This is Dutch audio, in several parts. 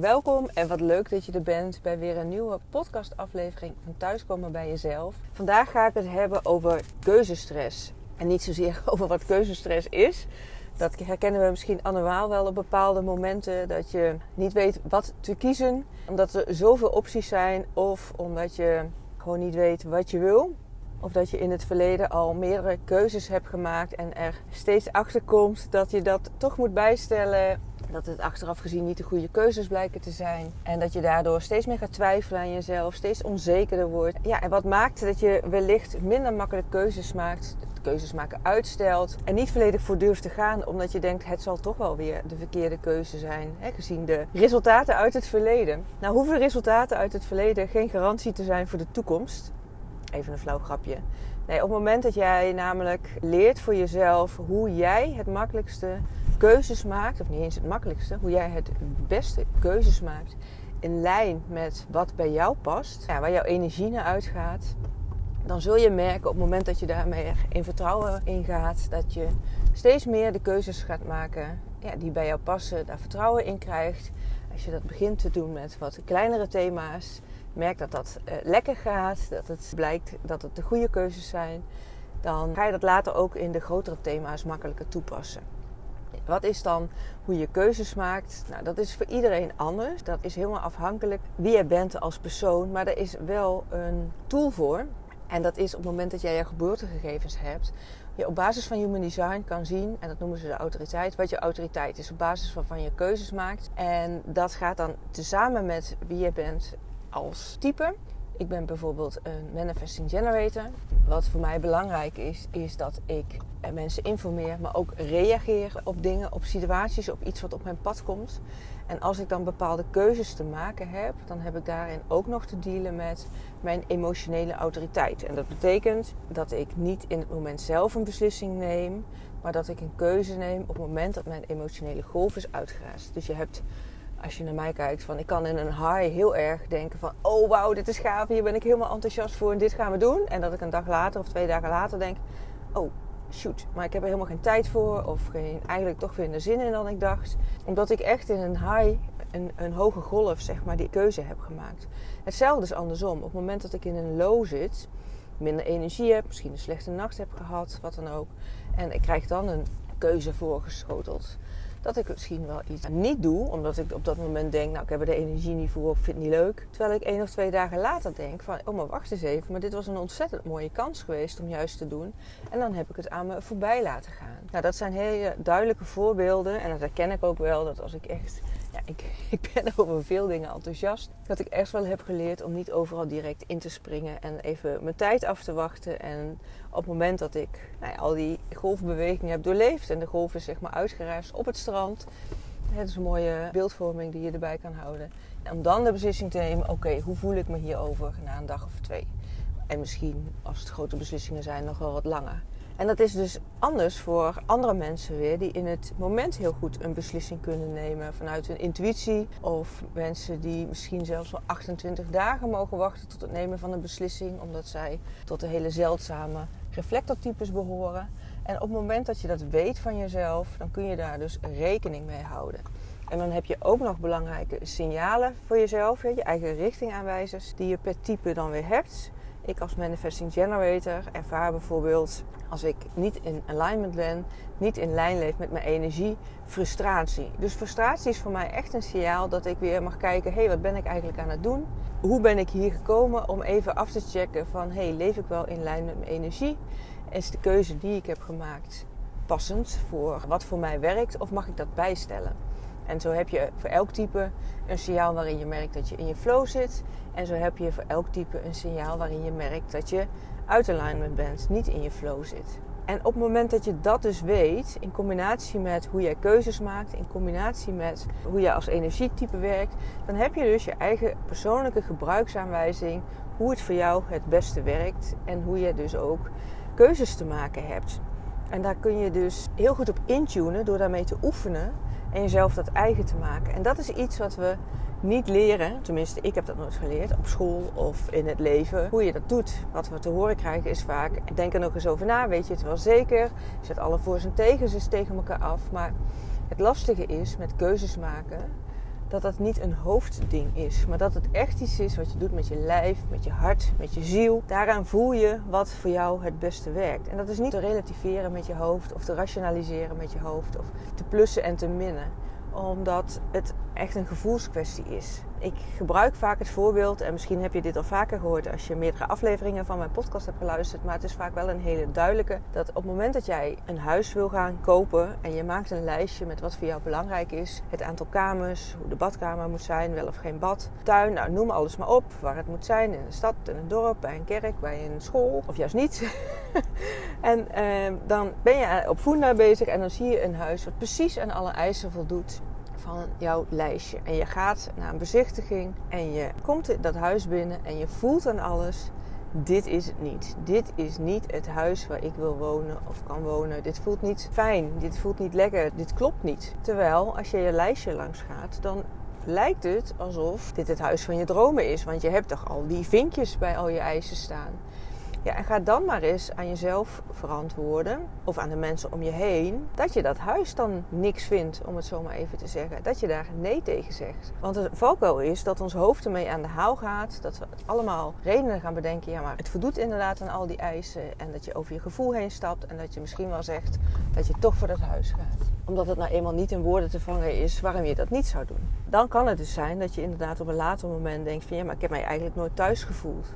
Welkom en wat leuk dat je er bent bij weer een nieuwe podcastaflevering van Thuiskomen bij Jezelf. Vandaag ga ik het hebben over keuzestress. En niet zozeer over wat keuzestress is. Dat herkennen we misschien allemaal wel op bepaalde momenten. Dat je niet weet wat te kiezen. Omdat er zoveel opties zijn. Of omdat je gewoon niet weet wat je wil. Of dat je in het verleden al meerdere keuzes hebt gemaakt en er steeds achter komt dat je dat toch moet bijstellen. Dat het achteraf gezien niet de goede keuzes blijken te zijn. En dat je daardoor steeds meer gaat twijfelen aan jezelf, steeds onzekerder wordt. Ja, en wat maakt dat je wellicht minder makkelijk keuzes maakt, keuzes maken uitstelt en niet volledig voor durft te gaan, omdat je denkt het zal toch wel weer de verkeerde keuze zijn, hè, gezien de resultaten uit het verleden. Nou hoeven resultaten uit het verleden geen garantie te zijn voor de toekomst. Even een flauw grapje. Nee, op het moment dat jij namelijk leert voor jezelf hoe jij het makkelijkste keuzes maakt, of niet eens het makkelijkste, hoe jij het beste keuzes maakt in lijn met wat bij jou past, ja, waar jouw energie naar uitgaat, dan zul je merken op het moment dat je daarmee in vertrouwen ingaat, dat je steeds meer de keuzes gaat maken ja, die bij jou passen, daar vertrouwen in krijgt. Als je dat begint te doen met wat kleinere thema's, merk dat dat uh, lekker gaat, dat het blijkt dat het de goede keuzes zijn, dan ga je dat later ook in de grotere thema's makkelijker toepassen. Wat is dan hoe je keuzes maakt? Nou, dat is voor iedereen anders. Dat is helemaal afhankelijk wie je bent als persoon. Maar er is wel een tool voor. En dat is op het moment dat jij je geboortegegevens hebt, je op basis van human design kan zien, en dat noemen ze de autoriteit, wat je autoriteit is, op basis waarvan je keuzes maakt. En dat gaat dan tezamen met wie je bent als type. Ik ben bijvoorbeeld een manifesting generator. Wat voor mij belangrijk is, is dat ik mensen informeer, maar ook reageer op dingen, op situaties, op iets wat op mijn pad komt. En als ik dan bepaalde keuzes te maken heb, dan heb ik daarin ook nog te dealen met mijn emotionele autoriteit. En dat betekent dat ik niet in het moment zelf een beslissing neem, maar dat ik een keuze neem op het moment dat mijn emotionele golf is uitgeraasd. Dus je hebt als je naar mij kijkt, van ik kan in een high heel erg denken van, oh wauw, dit is gaaf, hier ben ik helemaal enthousiast voor en dit gaan we doen. En dat ik een dag later of twee dagen later denk, oh shoot, maar ik heb er helemaal geen tijd voor of geen, eigenlijk toch minder zin in dan ik dacht. Omdat ik echt in een high, een, een hoge golf, zeg maar, die keuze heb gemaakt. Hetzelfde is andersom. Op het moment dat ik in een low zit, minder energie heb, misschien een slechte nacht heb gehad, wat dan ook. En ik krijg dan een keuze voorgeschoteld dat ik misschien wel iets niet doe, omdat ik op dat moment denk, nou ik heb er de energie niet voor, ik vind het niet leuk. Terwijl ik één of twee dagen later denk van, oh maar wacht eens even, maar dit was een ontzettend mooie kans geweest om juist te doen. En dan heb ik het aan me voorbij laten gaan. Nou, dat zijn hele duidelijke voorbeelden en dat herken ik ook wel, dat als ik echt ik, ik ben over veel dingen enthousiast. Dat ik echt wel heb geleerd om niet overal direct in te springen en even mijn tijd af te wachten. En op het moment dat ik nou ja, al die golfbewegingen heb doorleefd en de golf is zeg maar uitgereisd op het strand. Het is een mooie beeldvorming die je erbij kan houden. En om dan de beslissing te nemen, oké, hoe voel ik me hierover na een dag of twee? En misschien, als het grote beslissingen zijn, nog wel wat langer. En dat is dus anders voor andere mensen weer, die in het moment heel goed een beslissing kunnen nemen vanuit hun intuïtie. Of mensen die misschien zelfs wel 28 dagen mogen wachten tot het nemen van een beslissing, omdat zij tot de hele zeldzame reflectortypes behoren. En op het moment dat je dat weet van jezelf, dan kun je daar dus rekening mee houden. En dan heb je ook nog belangrijke signalen voor jezelf, je eigen richtingaanwijzers, die je per type dan weer hebt. Ik als manifesting generator ervaar bijvoorbeeld als ik niet in alignment ben, niet in lijn leef met mijn energie, frustratie. Dus frustratie is voor mij echt een signaal dat ik weer mag kijken: hé, hey, wat ben ik eigenlijk aan het doen? Hoe ben ik hier gekomen om even af te checken van: hé, hey, leef ik wel in lijn met mijn energie? Is de keuze die ik heb gemaakt passend voor wat voor mij werkt of mag ik dat bijstellen? En zo heb je voor elk type een signaal waarin je merkt dat je in je flow zit. En zo heb je voor elk type een signaal waarin je merkt dat je uit alignment bent, niet in je flow zit. En op het moment dat je dat dus weet, in combinatie met hoe jij keuzes maakt, in combinatie met hoe jij als energietype werkt, dan heb je dus je eigen persoonlijke gebruiksaanwijzing hoe het voor jou het beste werkt en hoe je dus ook keuzes te maken hebt. En daar kun je dus heel goed op intunen door daarmee te oefenen en jezelf dat eigen te maken. En dat is iets wat we niet leren, tenminste ik heb dat nooit geleerd, op school of in het leven, hoe je dat doet. Wat we te horen krijgen is vaak, denk er nog eens over na, weet je het wel zeker? Zet alle voor's en tegens eens tegen elkaar af. Maar het lastige is met keuzes maken, dat dat niet een hoofdding is, maar dat het echt iets is wat je doet met je lijf, met je hart, met je ziel. Daaraan voel je wat voor jou het beste werkt. En dat is niet te relativeren met je hoofd of te rationaliseren met je hoofd of te plussen en te minnen omdat het echt een gevoelskwestie is. Ik gebruik vaak het voorbeeld, en misschien heb je dit al vaker gehoord als je meerdere afleveringen van mijn podcast hebt geluisterd, maar het is vaak wel een hele duidelijke. Dat op het moment dat jij een huis wil gaan kopen en je maakt een lijstje met wat voor jou belangrijk is, het aantal kamers, hoe de badkamer moet zijn, wel of geen bad, tuin, nou noem alles maar op, waar het moet zijn, in een stad, in een dorp, bij een kerk, bij een school, of juist niet. en eh, dan ben je op Funda bezig en dan zie je een huis wat precies aan alle eisen voldoet van jouw lijstje. En je gaat naar een bezichtiging en je komt dat huis binnen en je voelt aan alles. Dit is het niet. Dit is niet het huis waar ik wil wonen of kan wonen. Dit voelt niet fijn. Dit voelt niet lekker. Dit klopt niet. Terwijl als je je lijstje langs gaat, dan lijkt het alsof dit het huis van je dromen is. Want je hebt toch al die vinkjes bij al je eisen staan. Ja, en ga dan maar eens aan jezelf verantwoorden, of aan de mensen om je heen, dat je dat huis dan niks vindt, om het zo maar even te zeggen. Dat je daar nee tegen zegt. Want het valkuil is dat ons hoofd ermee aan de haal gaat, dat we allemaal redenen gaan bedenken, ja maar het voldoet inderdaad aan al die eisen, en dat je over je gevoel heen stapt, en dat je misschien wel zegt dat je toch voor dat huis gaat. Omdat het nou eenmaal niet in woorden te vangen is waarom je dat niet zou doen. Dan kan het dus zijn dat je inderdaad op een later moment denkt van ja, maar ik heb mij eigenlijk nooit thuis gevoeld.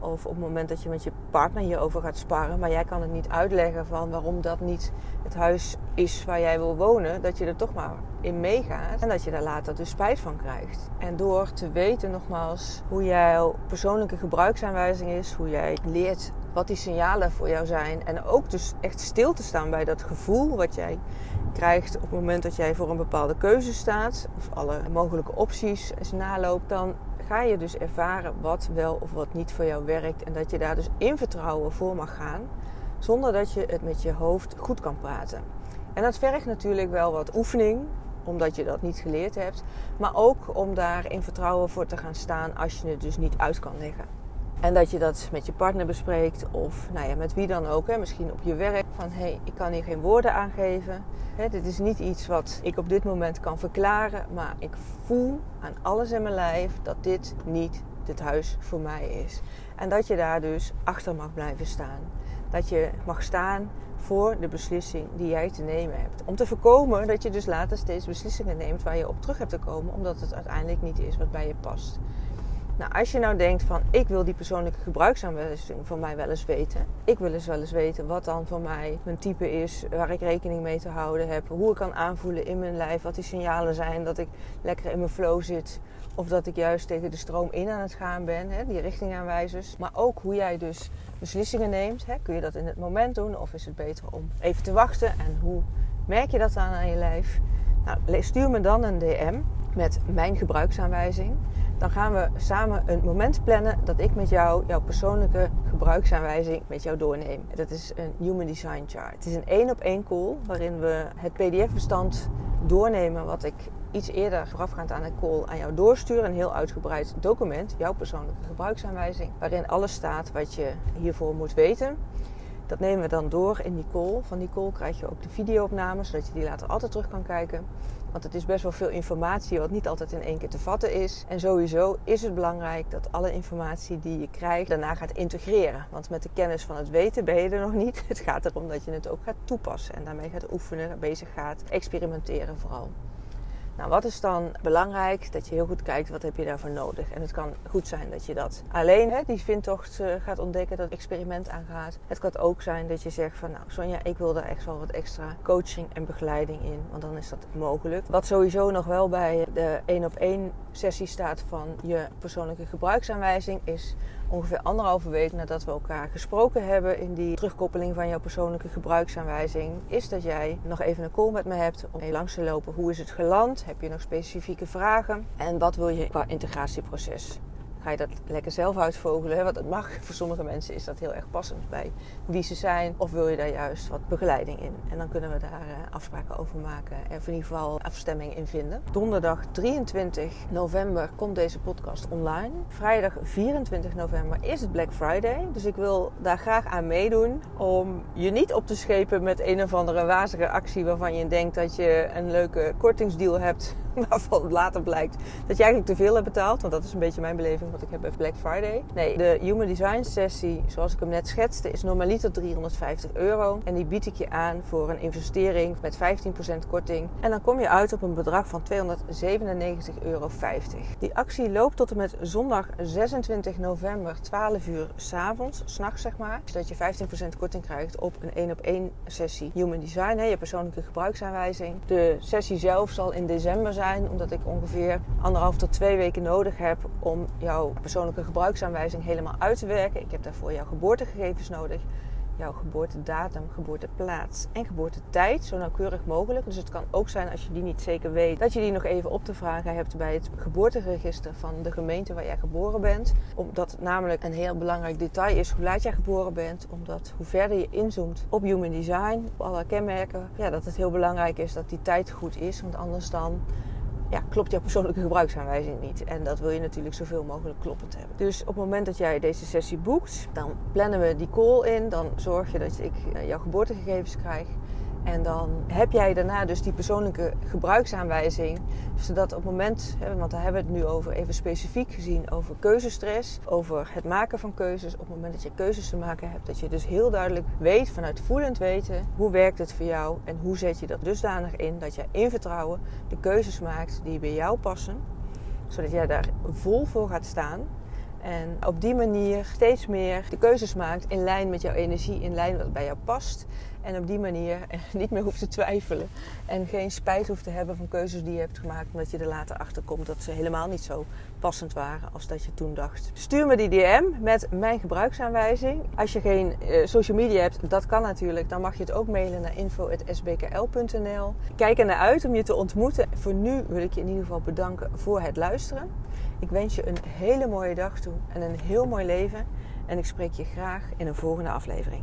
Of op het moment dat je met je partner hierover gaat sparren, maar jij kan het niet uitleggen van waarom dat niet het huis is waar jij wil wonen, dat je er toch maar in meegaat. En dat je daar later dus spijt van krijgt. En door te weten nogmaals hoe jouw persoonlijke gebruiksaanwijzing is, hoe jij leert wat die signalen voor jou zijn. En ook dus echt stil te staan bij dat gevoel wat jij krijgt. Op het moment dat jij voor een bepaalde keuze staat. Of alle mogelijke opties eens naloopt, dan ga je dus ervaren wat wel of wat niet voor jou werkt. En dat je daar dus in vertrouwen voor mag gaan. Zonder dat je het met je hoofd goed kan praten. En dat vergt natuurlijk wel wat oefening, omdat je dat niet geleerd hebt. Maar ook om daar in vertrouwen voor te gaan staan als je het dus niet uit kan leggen. En dat je dat met je partner bespreekt of nou ja, met wie dan ook. Hè. Misschien op je werk. Van hé, hey, ik kan hier geen woorden aangeven. Hè, dit is niet iets wat ik op dit moment kan verklaren. Maar ik voel aan alles in mijn lijf dat dit niet dit huis voor mij is. En dat je daar dus achter mag blijven staan. Dat je mag staan voor de beslissing die jij te nemen hebt. Om te voorkomen dat je dus later steeds beslissingen neemt waar je op terug hebt te komen. Omdat het uiteindelijk niet is wat bij je past. Nou, als je nou denkt van ik wil die persoonlijke gebruiksaanwijzing van mij wel eens weten. Ik wil eens wel eens weten wat dan voor mij mijn type is, waar ik rekening mee te houden heb. Hoe ik kan aanvoelen in mijn lijf, wat die signalen zijn dat ik lekker in mijn flow zit. Of dat ik juist tegen de stroom in aan het gaan ben, hè, die richtingaanwijzers. Maar ook hoe jij dus beslissingen neemt. Hè. Kun je dat in het moment doen of is het beter om even te wachten? En hoe merk je dat aan aan je lijf? Nou, stuur me dan een DM met mijn gebruiksaanwijzing dan gaan we samen een moment plannen dat ik met jou jouw persoonlijke gebruiksaanwijzing met jou doorneem. Dat is een Human Design Chart. Het is een één op één call waarin we het PDF-bestand doornemen wat ik iets eerder voorafgaand aan de call aan jou doorsturen. Een heel uitgebreid document, jouw persoonlijke gebruiksaanwijzing, waarin alles staat wat je hiervoor moet weten. Dat nemen we dan door in die call. Van die call krijg je ook de videoopname, zodat je die later altijd terug kan kijken. Want het is best wel veel informatie wat niet altijd in één keer te vatten is. En sowieso is het belangrijk dat alle informatie die je krijgt daarna gaat integreren. Want met de kennis van het weten ben je er nog niet. Het gaat erom dat je het ook gaat toepassen en daarmee gaat oefenen, bezig gaat experimenteren vooral. Nou, wat is dan belangrijk? Dat je heel goed kijkt wat heb je daarvoor nodig. En het kan goed zijn dat je dat alleen hè, die vindtocht uh, gaat ontdekken, dat experiment aangaat. Het kan ook zijn dat je zegt van nou Sonja, ik wil daar echt wel wat extra coaching en begeleiding in. Want dan is dat mogelijk. Wat sowieso nog wel bij de één op één sessie staat van je persoonlijke gebruiksaanwijzing is ongeveer anderhalve week nadat we elkaar gesproken hebben in die terugkoppeling van jouw persoonlijke gebruiksaanwijzing, is dat jij nog even een call met me hebt om mee langs te lopen. Hoe is het geland? Heb je nog specifieke vragen? En wat wil je qua integratieproces? Ga je dat lekker zelf uitvogelen. Want dat mag. Voor sommige mensen is dat heel erg passend bij wie ze zijn. Of wil je daar juist wat begeleiding in? En dan kunnen we daar eh, afspraken over maken. En in ieder geval afstemming in vinden. Donderdag 23 november komt deze podcast online. Vrijdag 24 november is het Black Friday. Dus ik wil daar graag aan meedoen. Om je niet op te schepen met een of andere wazige actie waarvan je denkt dat je een leuke kortingsdeal hebt waarvan later blijkt dat je eigenlijk te veel hebt betaald. Want dat is een beetje mijn beleving wat ik heb bij Black Friday. Nee, de Human Design sessie, zoals ik hem net schetste, is normaliter 350 euro. En die bied ik je aan voor een investering met 15% korting. En dan kom je uit op een bedrag van 297,50 euro. Die actie loopt tot en met zondag 26 november, 12 uur s'avonds, s'nachts zeg maar. Zodat je 15% korting krijgt op een 1 op 1 sessie Human Design, hè, je persoonlijke gebruiksaanwijzing. De sessie zelf zal in december zijn, omdat ik ongeveer anderhalf tot twee weken nodig heb om jouw persoonlijke gebruiksaanwijzing helemaal uit te werken. Ik heb daarvoor jouw geboortegegevens nodig jouw geboortedatum, geboorteplaats en geboortetijd zo nauwkeurig mogelijk. Dus het kan ook zijn als je die niet zeker weet, dat je die nog even op te vragen hebt bij het geboorteregister van de gemeente waar jij geboren bent. Omdat het namelijk een heel belangrijk detail is hoe laat jij geboren bent. Omdat hoe verder je inzoomt op human design, op alle kenmerken, ja, dat het heel belangrijk is dat die tijd goed is. Want anders dan ja, klopt jouw persoonlijke gebruiksaanwijzing niet. En dat wil je natuurlijk zoveel mogelijk kloppend hebben. Dus op het moment dat jij deze sessie boekt, dan plannen we die call in. Dan zorg je dat ik eh, jouw geboortegegevens krijg. En dan heb jij daarna dus die persoonlijke gebruiksaanwijzing. Zodat op het moment, want daar hebben we het nu over, even specifiek gezien over keuzestress, over het maken van keuzes. Op het moment dat je keuzes te maken hebt, dat je dus heel duidelijk weet, vanuit voelend weten, hoe werkt het voor jou en hoe zet je dat dusdanig in dat je in vertrouwen de keuzes maakt die bij jou passen. Zodat jij daar vol voor gaat staan. En op die manier steeds meer de keuzes maakt in lijn met jouw energie, in lijn wat bij jou past. En op die manier niet meer hoeft te twijfelen. En geen spijt hoeft te hebben van keuzes die je hebt gemaakt. Omdat je er later achter komt dat ze helemaal niet zo passend waren als dat je toen dacht. Stuur me die DM met mijn gebruiksaanwijzing. Als je geen uh, social media hebt, dat kan natuurlijk. Dan mag je het ook mailen naar info.sbkl.nl. Kijk er naar uit om je te ontmoeten. Voor nu wil ik je in ieder geval bedanken voor het luisteren. Ik wens je een hele mooie dag toe en een heel mooi leven. En ik spreek je graag in een volgende aflevering.